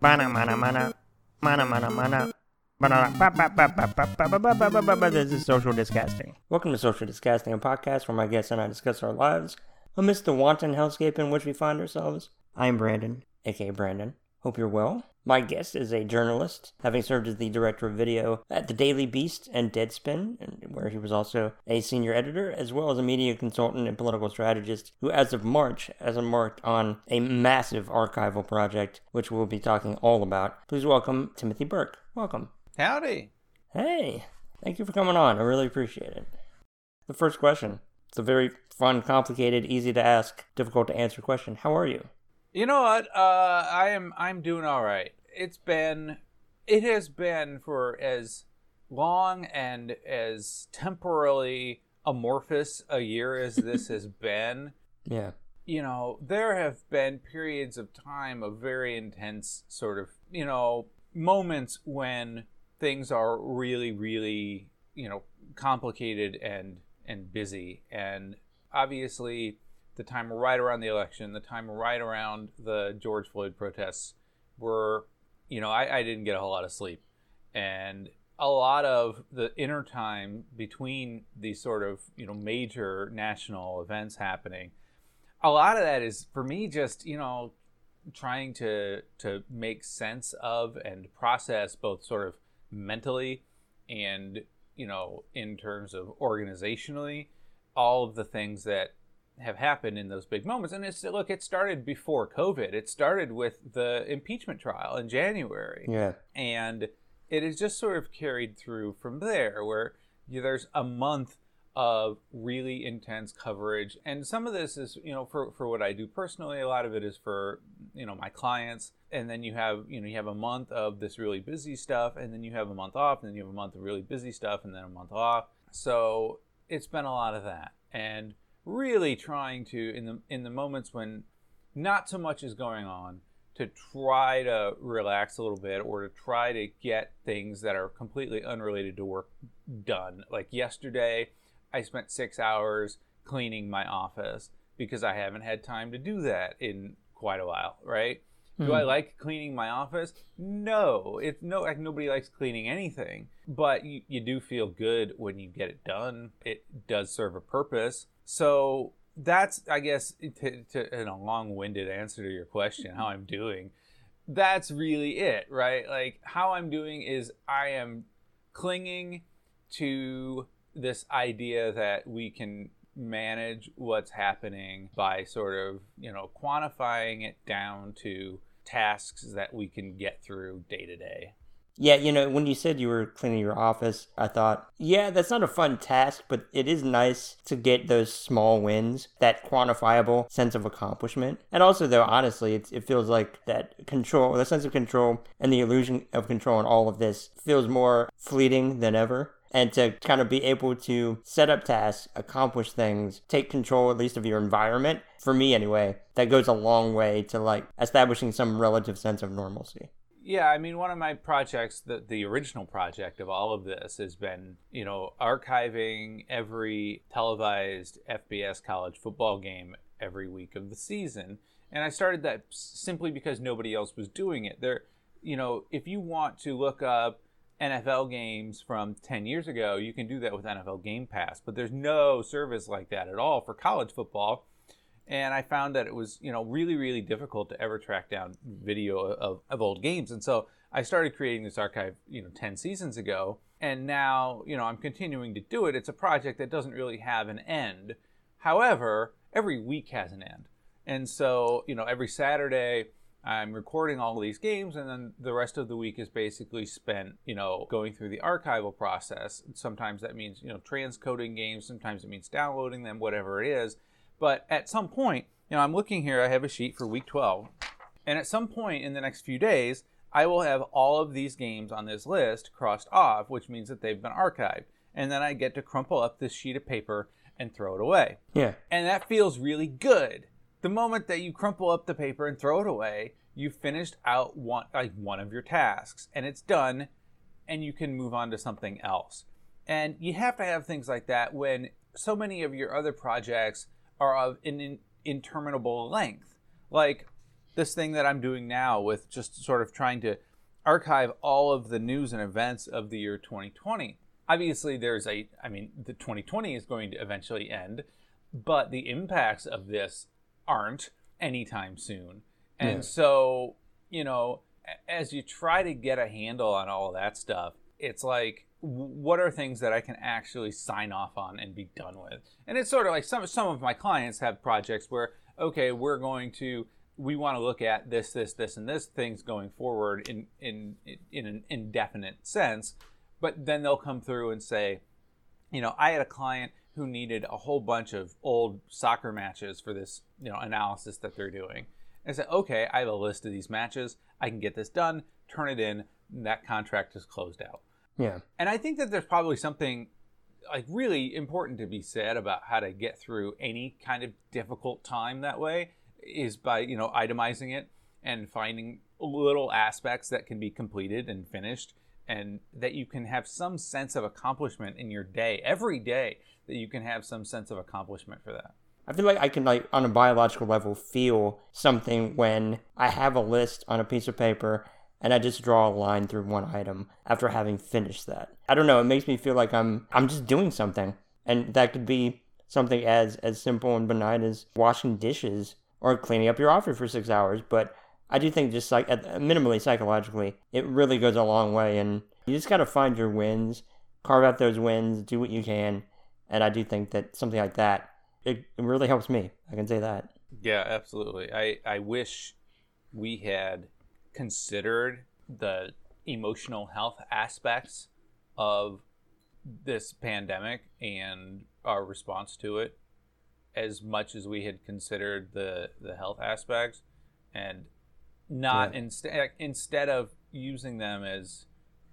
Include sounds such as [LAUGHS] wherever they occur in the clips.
Mana mana mana. Mana mana mana. This is Social Disgusting. Welcome to Social Disgusting, a podcast where my guests and I discuss our lives amidst the wanton hellscape in which we find ourselves. I'm Brandon, aka Brandon. Hope you're well. My guest is a journalist, having served as the director of video at The Daily Beast and Deadspin, where he was also a senior editor, as well as a media consultant and political strategist, who, as of March, has embarked on a massive archival project, which we'll be talking all about. Please welcome Timothy Burke. Welcome. Howdy. Hey, thank you for coming on. I really appreciate it. The first question. It's a very fun, complicated, easy to ask, difficult to answer question. How are you? You know what? Uh, I am. I'm doing all right. It's been. It has been for as long and as temporally amorphous a year as this [LAUGHS] has been. Yeah. You know, there have been periods of time of very intense sort of, you know, moments when things are really, really, you know, complicated and and busy. And obviously, the time right around the election, the time right around the George Floyd protests were, you know, I, I didn't get a whole lot of sleep. And a lot of the inner time between these sort of, you know, major national events happening, a lot of that is for me just, you know, trying to to make sense of and process both sort of mentally and you know in terms of organizationally all of the things that have happened in those big moments. And it's look, it started before COVID. It started with the impeachment trial in January. Yeah. And it is just sort of carried through from there, where you, there's a month of really intense coverage. And some of this is, you know, for, for what I do personally, a lot of it is for, you know, my clients. And then you have, you know, you have a month of this really busy stuff, and then you have a month off, and then you have a month of really busy stuff, and then a month off. So it's been a lot of that. And really trying to in the in the moments when not so much is going on to try to relax a little bit or to try to get things that are completely unrelated to work done. Like yesterday, I spent 6 hours cleaning my office because I haven't had time to do that in quite a while, right? Mm. Do I hmm. like cleaning my office? No, it's no like nobody likes cleaning anything, but you, you do feel good when you get it done. It does serve a purpose. So that's, I guess, to, to, in a long-winded answer to your question, how I'm doing. That's really it, right? Like how I'm doing is I am clinging to this idea that we can manage what's happening by sort of, you know, quantifying it down to tasks that we can get through day to day. Yeah, you know, when you said you were cleaning your office, I thought, yeah, that's not a fun task, but it is nice to get those small wins, that quantifiable sense of accomplishment. And also, though, honestly, it, feels like that control, the sense of control and the illusion of control in all of this feels more fleeting than ever and to kind of be able to set up tasks, accomplish things, take control at least of your environment, for me anyway, that goes a long way to like establishing some relative sense of normalcy. Yeah, I mean, one of my projects, the, the original project of all of this has been, you know, archiving every televised FBS college football game every week of the season. And I started that simply because nobody else was doing it. There, you know, if you want to look up NFL games from 10 years ago, you can do that with NFL Game Pass, but there's no service like that at all for college football. And I found that it was, you know, really, really difficult to ever track down video of, of old games. And so I started creating this archive, you know, 10 seasons ago. And now, you know, I'm continuing to do it. It's a project that doesn't really have an end. However, every week has an end. And so, you know, every Saturday, I'm recording all these games, and then the rest of the week is basically spent, you know, going through the archival process. Sometimes that means, you know, transcoding games, sometimes it means downloading them, whatever it is. But at some point, you know, I'm looking here, I have a sheet for week 12, and at some point in the next few days, I will have all of these games on this list crossed off, which means that they've been archived. And then I get to crumple up this sheet of paper and throw it away. Yeah. And that feels really good the moment that you crumple up the paper and throw it away, you finished out one like one of your tasks and it's done and you can move on to something else. And you have to have things like that when so many of your other projects are of an in, interminable length. Like this thing that I'm doing now with just sort of trying to archive all of the news and events of the year 2020. Obviously, there's a, I mean, the 2020 is going to eventually end, but the impacts of this aren't anytime soon. And yeah. so, you know, as you try to get a handle on all that stuff, it's like, what are things that I can actually sign off on and be done with? And it's sort of like some some of my clients have projects where okay, we're going to we want to look at this, this, this, and this things going forward in in in an indefinite sense, but then they'll come through and say, you know, I had a client who needed a whole bunch of old soccer matches for this you know analysis that they're doing. And I said, okay, I have a list of these matches. I can get this done, turn it in. That contract is closed out. Yeah. And I think that there's probably something like really important to be said about how to get through any kind of difficult time that way is by, you know, itemizing it and finding little aspects that can be completed and finished and that you can have some sense of accomplishment in your day every day that you can have some sense of accomplishment for that. I feel like I can like on a biological level feel something when I have a list on a piece of paper and I just draw a line through one item after having finished that. I don't know, it makes me feel like I'm I'm just doing something. And that could be something as as simple and benign as washing dishes or cleaning up your office for 6 hours, but I do think just like minimally psychologically, it really goes a long way and you just got to find your wins, carve out those wins, do what you can, and I do think that something like that it really helps me. I can say that. Yeah, absolutely. I I wish we had considered the emotional health aspects of this pandemic and our response to it as much as we had considered the the health aspects and not yeah. instead instead of using them as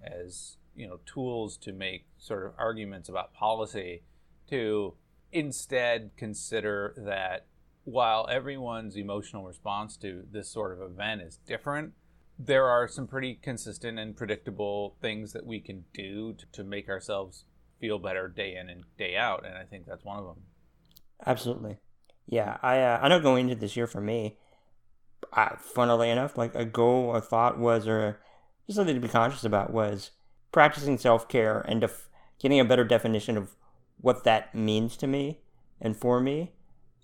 as you know tools to make sort of arguments about policy to instead consider that while everyone's emotional response to this sort of event is different there are some pretty consistent and predictable things that we can do to, to make ourselves feel better day in and day out, and I think that's one of them. Absolutely, yeah. I uh, I know going into this year for me, Funnily enough, like a goal, a thought was, or just something to be conscious about was practicing self care and def- getting a better definition of what that means to me and for me,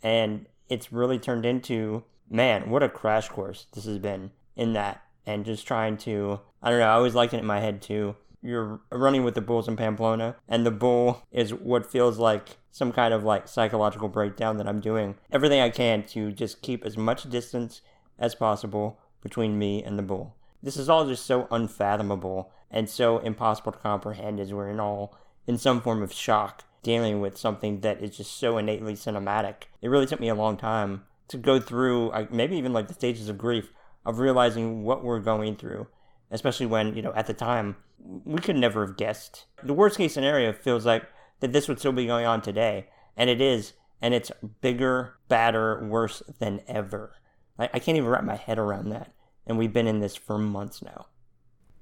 and it's really turned into man, what a crash course this has been in that and just trying to I don't know, I always liked it in my head too. You're running with the bulls in Pamplona, and the bull is what feels like some kind of like psychological breakdown that I'm doing everything I can to just keep as much distance as possible between me and the bull. This is all just so unfathomable and so impossible to comprehend as we're in all in some form of shock dealing with something that is just so innately cinematic. It really took me a long time to go through, maybe even like the stages of grief of realizing what we're going through, especially when, you know, at the time, we could never have guessed. The worst case scenario feels like that this would still be going on today, and it is, and it's bigger, badder, worse than ever. I, I can't even wrap my head around that, and we've been in this for months now.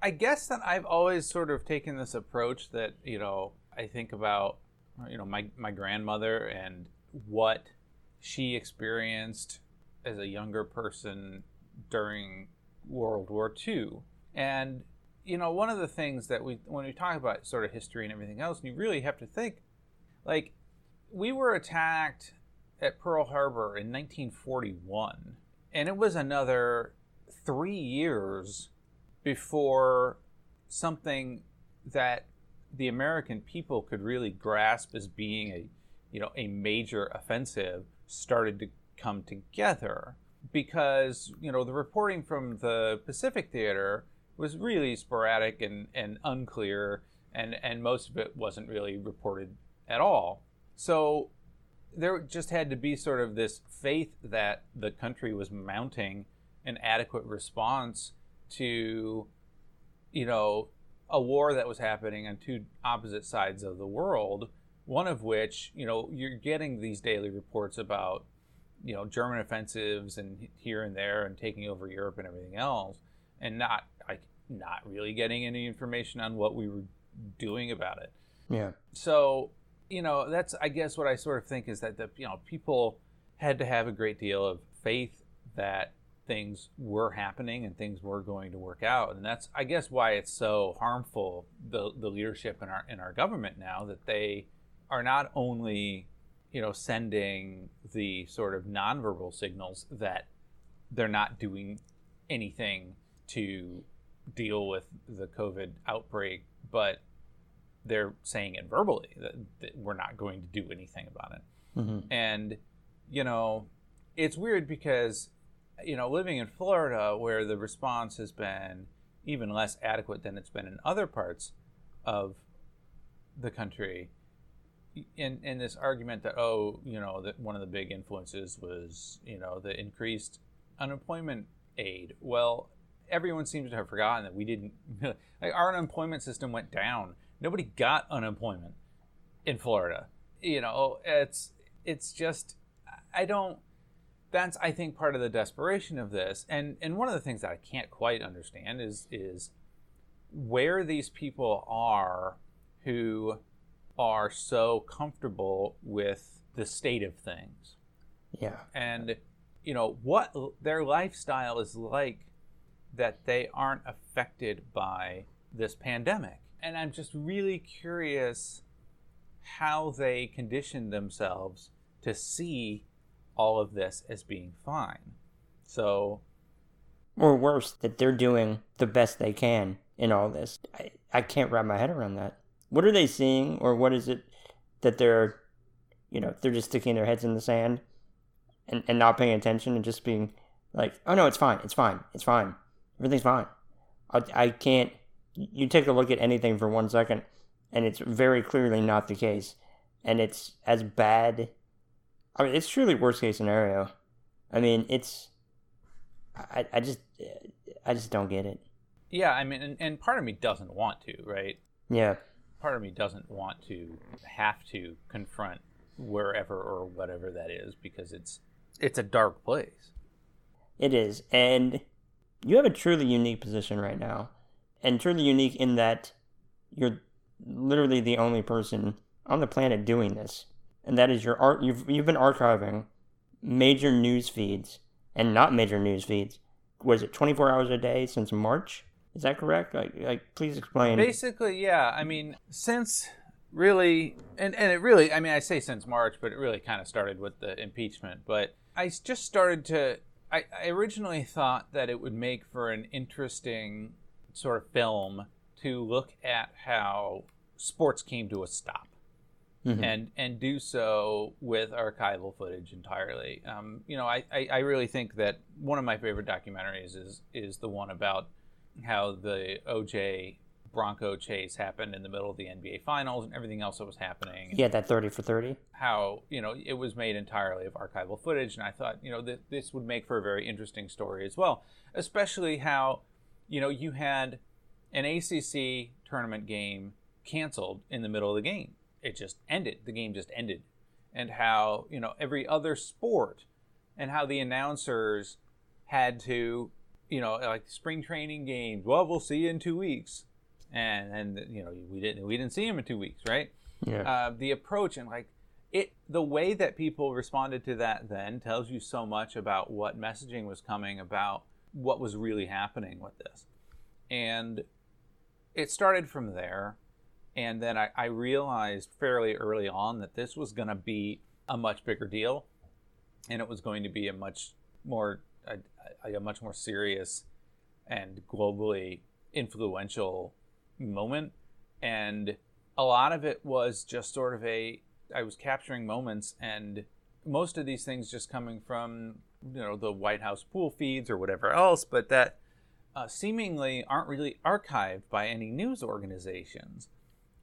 I guess that I've always sort of taken this approach that, you know, I think about, you know, my, my grandmother and what she experienced as a younger person during World War II. And, you know, one of the things that we, when we talk about sort of history and everything else, you really have to think, like, we were attacked at Pearl Harbor in 1941, and it was another three years before something that the American people could really grasp as being a, you know, a major offensive started to come together because you know the reporting from the Pacific Theater was really sporadic and, and unclear, and and most of it wasn't really reported at all. So there just had to be sort of this faith that the country was mounting an adequate response to, you know, a war that was happening on two opposite sides of the world. One of which, you know, you're getting these daily reports about you know German offensives and here and there and taking over Europe and everything else, and not like not really getting any information on what we were doing about it. Yeah. So you know that's I guess what I sort of think is that the you know people had to have a great deal of faith that things were happening and things were going to work out. And that's, I guess, why it's so harmful the the leadership in our in our government now that they are not only you know sending the sort of nonverbal signals that they're not doing anything to deal with the COVID outbreak, but they're saying it verbally that, that we're not going to do anything about it. Mm-hmm. And you know, it's weird because you know, living in Florida where the response has been even less adequate than it's been in other parts of the country. In, in this argument that oh you know that one of the big influences was you know the increased unemployment aid well everyone seems to have forgotten that we didn't [LAUGHS] like our unemployment system went down nobody got unemployment in Florida you know it's it's just I don't that's I think part of the desperation of this. And and one of the things that I can't quite understand is is where these people are who are so comfortable with the state of things. Yeah. And you know what their lifestyle is like that they aren't affected by this pandemic. And I'm just really curious how they condition themselves to see all of this as being fine. So. Or worse, that they're doing the best they can in all this. I, I can't wrap my head around that. What are they seeing, or what is it that they're, you know, they're just sticking their heads in the sand and, and not paying attention and just being like, oh no, it's fine, it's fine, it's fine, everything's fine. I, I can't. You take a look at anything for one second, and it's very clearly not the case. And it's as bad I mean, it's truly worst case scenario. I mean, it's. I, I just I just don't get it. Yeah, I mean, and, and part of me doesn't want to, right? Yeah. Part of me doesn't want to have to confront wherever or whatever that is because it's it's a dark place. It is, and you have a truly unique position right now, and truly unique in that you're literally the only person on the planet doing this and that is your art. You've you've been archiving major news feeds and not major news feeds. Was it 24 hours a day since March? Is that correct? Like, like please explain. Basically, yeah. I mean, since really, and, and it really, I mean, I say since March, but it really kind of started with the impeachment. But I just started to, I, I originally thought that it would make for an interesting sort of film to look at how sports came to a stop mm-hmm. and and do so with archival footage entirely. Um, you know, I, I, I really think that one of my favorite documentaries is is the one about how the OJ Bronco chase happened in the middle of the NBA Finals and everything else that was happening. Yeah, that 30 for 30. How, you know, it was made entirely of archival footage. And I thought, you know, that this would make for a very interesting story as well. Especially how, you know, you had an ACC tournament game canceled in the middle of the game it just ended. The game just ended. And how, you know, every other sport and how the announcers had to, you know, like spring training games. Well, we'll see you in two weeks. And and you know, we didn't we didn't see him in two weeks, right? Yeah. Uh, the approach and like it the way that people responded to that then tells you so much about what messaging was coming about what was really happening with this. And it started from there and then I, I realized fairly early on that this was going to be a much bigger deal, and it was going to be a much more a, a much more serious and globally influential moment. And a lot of it was just sort of a I was capturing moments and most of these things just coming from you know the White House pool feeds or whatever else, but that uh, seemingly aren't really archived by any news organizations.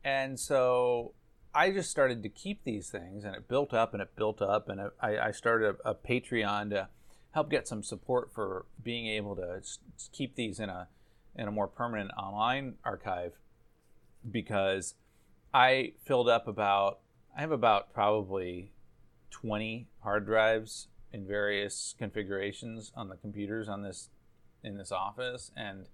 And so I just started to keep these things, and it built up and it built up, and I, I started a, a, Patreon to help get some support for being able to keep these in a in a more permanent online archive because I filled up about I have about probably 20 hard drives in various configurations on the computers on this in this office and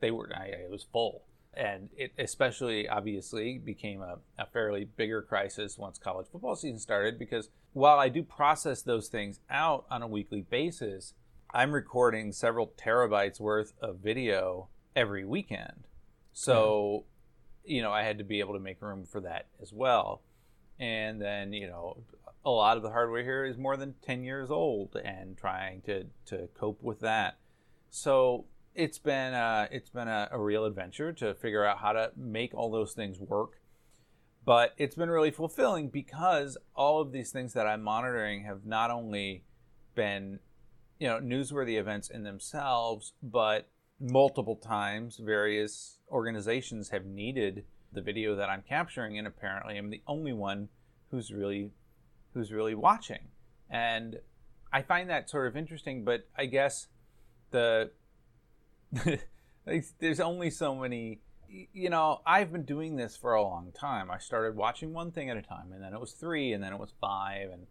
they were I, it was full and it especially obviously became a, a, fairly bigger crisis once college football season started because while I do process those things out on a weekly basis, I'm recording several terabytes worth of video every weekend. So, you know, I had to be able to make room for that as well. And then, you know, a lot of the hardware here is more than 10 years old and trying to, to cope with that. So it's been, uh, it's been a, a real adventure to figure out how to make all those things work. But it's been really fulfilling because all of these things that I'm monitoring have not only been, you know, newsworthy events in themselves, but multiple times various organizations have needed the video that I'm capturing and apparently I'm the only one who's really who's really watching. And I find that sort of interesting, but I guess the [LAUGHS] there's only so many you know, I've been doing this for a long time. I started watching one thing at a time and then it was 3 and then it was 5 and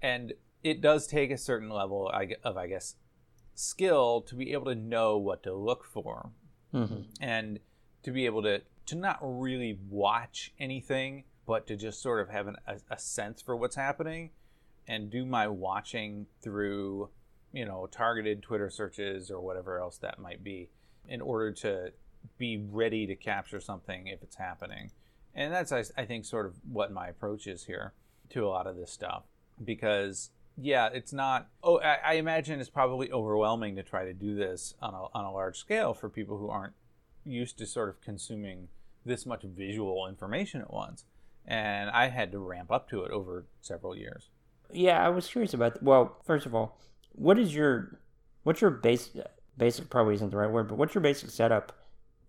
and it does take a certain level of I guess skill to be able to know what to look for mm-hmm. and to be able to to not really watch anything but to just sort of have an, a, a sense for what's happening and do my watching through you know targeted twitter searches or whatever else that might be in order to be ready to capture something if it's happening and that's i, I think sort of what my approach is here to a lot of this stuff because yeah, it's not. Oh, I, I, imagine it's probably overwhelming to try to do this on a, on a large scale for people who aren't used to sort of consuming this much visual information at once. And I had to ramp up to it over several years. Yeah, I was curious about. That. Well, first of all, what is your what's your base basic probably isn't the right word, but what's your basic setup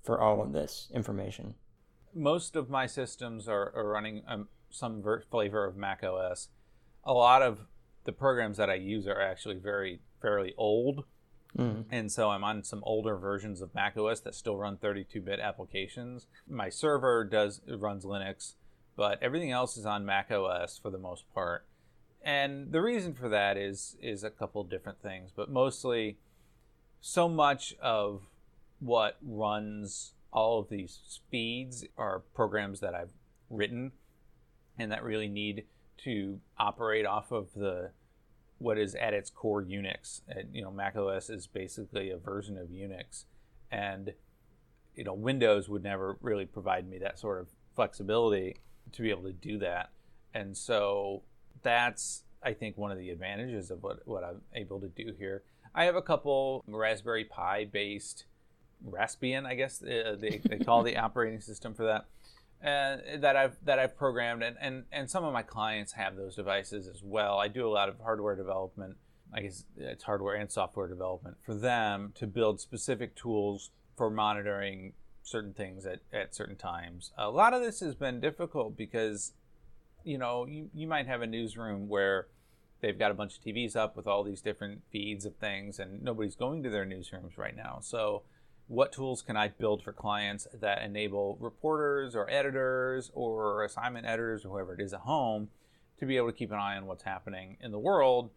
for all of this information? Most of my systems are, are running um, some ver- flavor of Mac OS. A lot of the programs that I use are actually very fairly old. Mm. And so I'm on some older versions of macOS that still run 32-bit applications. My server does runs Linux, but everything else is on macOS for the most part. And the reason for that is is a couple different things, but mostly so much of what runs all of these speeds are programs that I've written and that really need to operate off of the what is at its core Unix. And, you know, Mac OS is basically a version of Unix, and you know, Windows would never really provide me that sort of flexibility to be able to do that. And so that's I think one of the advantages of what, what I'm able to do here. I have a couple Raspberry Pi based Raspbian, I guess uh, they, they [LAUGHS] call the operating system for that uh, that I've that I've programmed, and, and and some of my clients have those devices as well. I do a lot of hardware development. I guess it's hardware and software development for them to build specific tools for monitoring certain things at, at certain times. A lot of this has been difficult because, you know, you, you might have a newsroom where they've got a bunch of TVs up with all these different feeds of things, and nobody's going to their newsrooms right now. So what tools can I build for clients that enable reporters or editors or assignment editors or whoever it is at home to be able to keep an eye on what's happening in the world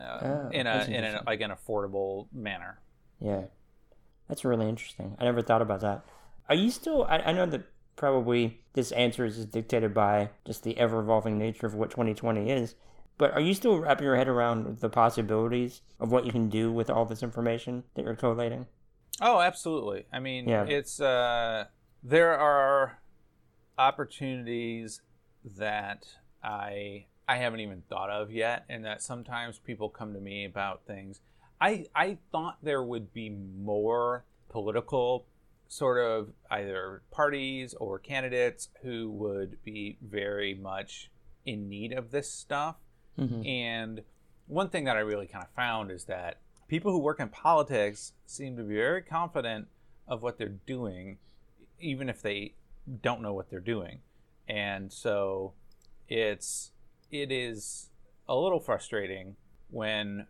uh, oh, in a in a, like an affordable manner. Yeah, that's really interesting. I never thought about that. Are you still? I, I know that probably this answer is dictated by just the ever evolving nature of what 2020 is. But are you still wrapping your head around the possibilities of what you can do with all this information that you're collating? Oh, absolutely. I mean, yeah. it's uh, there are opportunities that I I haven't even thought of yet, and that sometimes people come to me about things. I I thought there would be more political sort of either parties or candidates who would be very much in need of this stuff. Mm-hmm. And one thing that I really kind of found is that people who work in politics seem to be very confident of what they're doing, even if they don't know what they're doing. And so it's it is a little frustrating when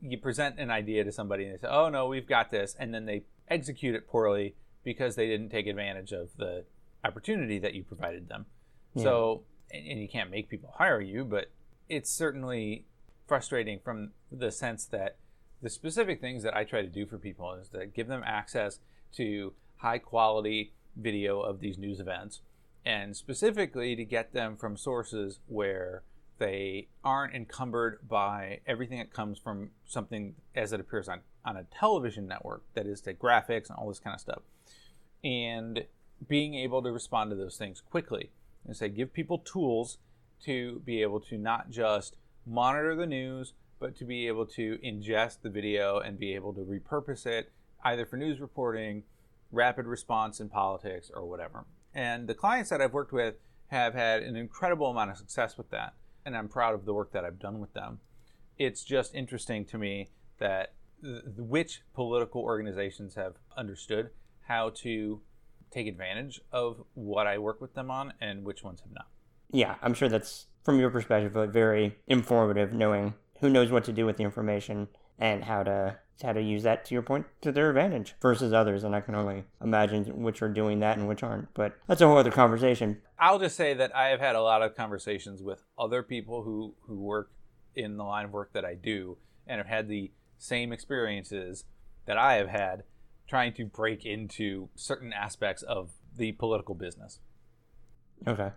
you present an idea to somebody and they say, "Oh no, we've got this," and then they execute it poorly because they didn't take advantage of the opportunity that you provided them. Yeah. So, and, and you can't make people hire you, but it's certainly frustrating from the sense that the specific things that I try to do for people is to give them access to high quality video of these news events and specifically to get them from sources where They aren't encumbered by everything that comes from something as it appears on, on a television network, that is, the graphics and all this kind of stuff. And being able to respond to those things quickly. And say, give people tools to be able to not just monitor the news, but to be able to ingest the video and be able to repurpose it either for news reporting, rapid response in politics, or whatever. And the clients that I've worked with have had an incredible amount of success with that. And I'm proud of the work that I've done with them. It's just interesting to me that th- which political organizations have understood how to take advantage of what I work with them on and which ones have not. Yeah, I'm sure that's from your perspective a very informative knowing who knows what to do with the information and how to how to use that to your point to their advantage versus others. And i can only imagine which are doing that and which aren't. But that's a whole other conversation. I'll just say that i have had a lot of conversations with other people who who work in the line of work that i do and have had the same experiences that i have had trying to break into certain aspects of the political business. Okay.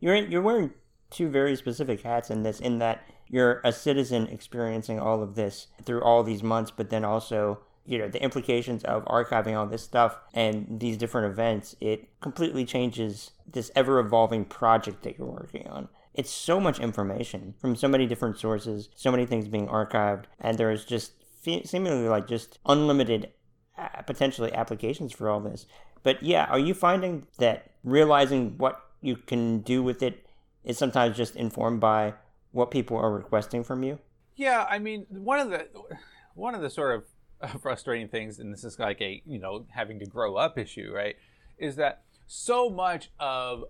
You're in, you're wearing two very specific hats in this in that you're a citizen experiencing all of this through all these months but then also you know the implications of archiving all this stuff and these different events it completely changes this ever evolving project that you're working on it's so much information from so many different sources so many things being archived and there's just seemingly like just unlimited potentially applications for all this. But yeah, are you finding that realizing what you can do with it is sometimes just informed by what people are requesting from you? Yeah, I mean, one of the one of the sort of uh, frustrating things, and this is like a you know having to grow up issue, right? Is that so much of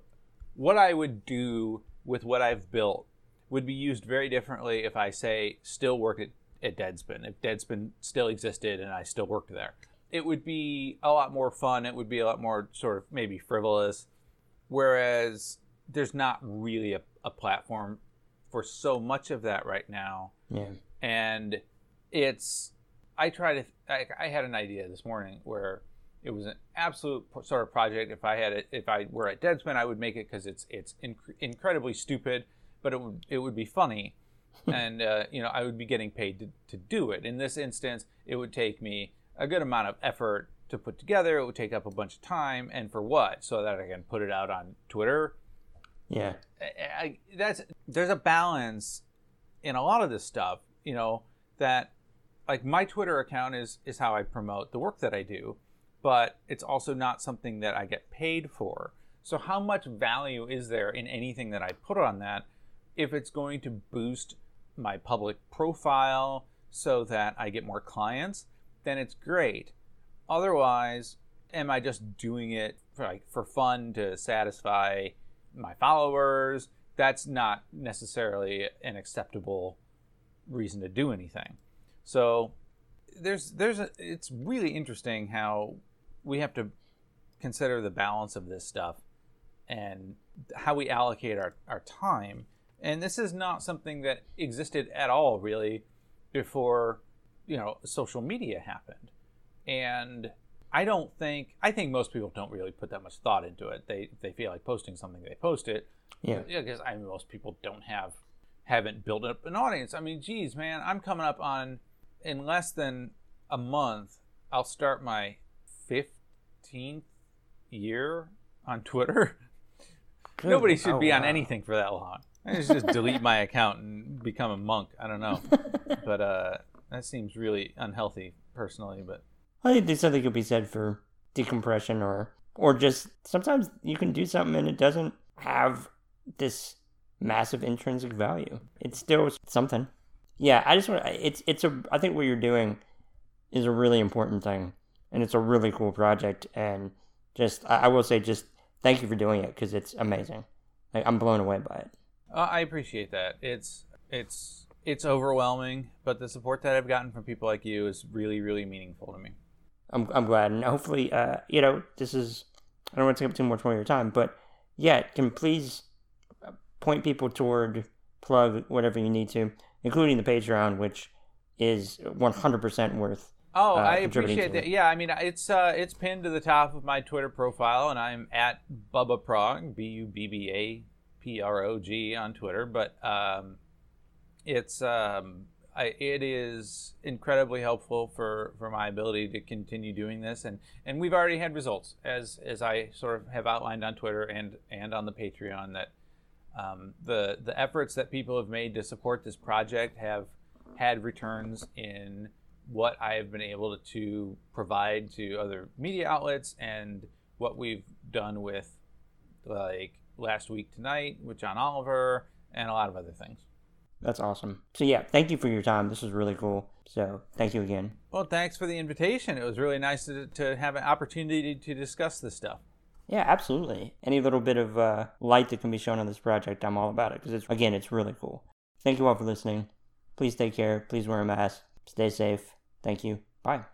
what I would do with what I've built would be used very differently if I say still work at, at Deadspin, if Deadspin still existed and I still worked there it would be a lot more fun. It would be a lot more sort of maybe frivolous. Whereas there's not really a, a platform for so much of that right now. Yeah. And it's, I try to, I, I had an idea this morning where it was an absolute sort of project. If I had it, if I were at Deadspin, I would make it because it's it's inc- incredibly stupid, but it would it would be funny, [LAUGHS] and uh, you know I would be getting paid to, to do it. In this instance, it would take me a good amount of effort to put together. It would take up a bunch of time, and for what? So that I can put it out on Twitter. Yeah, I, I, that's there's a balance in a lot of this stuff. You know that like my Twitter account is is how I promote the work that I do, but it's also not something that I get paid for. So how much value is there in anything that I put on that if it's going to boost my public profile so that I get more clients? Then it's great. Otherwise, am I just doing it for, like for fun to satisfy my followers? That's not necessarily an acceptable reason to do anything. So there's there's a, it's really interesting how we have to consider the balance of this stuff and how we allocate our, our time. And this is not something that existed at all really before you know social media happened. And i don't think i think most people don't really put that much thought into it. They they feel like posting something they post it. Yeah. Because i mean most people don't have haven't built up an audience. I mean geez man i'm coming up on in less than a month i'll start my 15th year on twitter. Good. nobody should oh, be wow. on anything for that long. I just delete my account and become a monk. I don't know, [LAUGHS] but uh, that seems really unhealthy, personally. But I think there's something could be said for decompression, or or just sometimes you can do something and it doesn't have this massive intrinsic value. It's still something. Yeah, I just want. It's it's a. I think what you're doing is a really important thing, and it's a really cool project. And just I, I will say, just thank you for doing it because it's amazing. Like, I'm blown away by it. Uh, I appreciate that. It's it's it's overwhelming, but the support that I've gotten from people like you is really, really meaningful to me. I'm, I'm glad. And hopefully, uh, you know, this is, I don't want to take up too much more of your time, but yeah, can please point people toward plug whatever you need to, including the Patreon, which is 100% worth. Oh, uh, I appreciate that. Yeah, I mean, it's uh, it's pinned to the top of my Twitter profile, and I'm at Bubba Prog, B U B B A P R O G on Twitter, but um, it's um, I, it is incredibly helpful for, for my ability to continue doing this, and, and we've already had results as as I sort of have outlined on Twitter and and on the Patreon that um, the the efforts that people have made to support this project have had returns in what I have been able to provide to other media outlets and what we've done with like last week tonight with John Oliver and a lot of other things. That's awesome. So yeah, thank you for your time. This was really cool. So thank you again. Well, thanks for the invitation. It was really nice to, to have an opportunity to discuss this stuff. Yeah, absolutely. Any little bit of uh, light that can be shown on this project, I'm all about it because it's again, it's really cool. Thank you all for listening. Please take care. Please wear a mask. Stay safe. Thank you. Bye.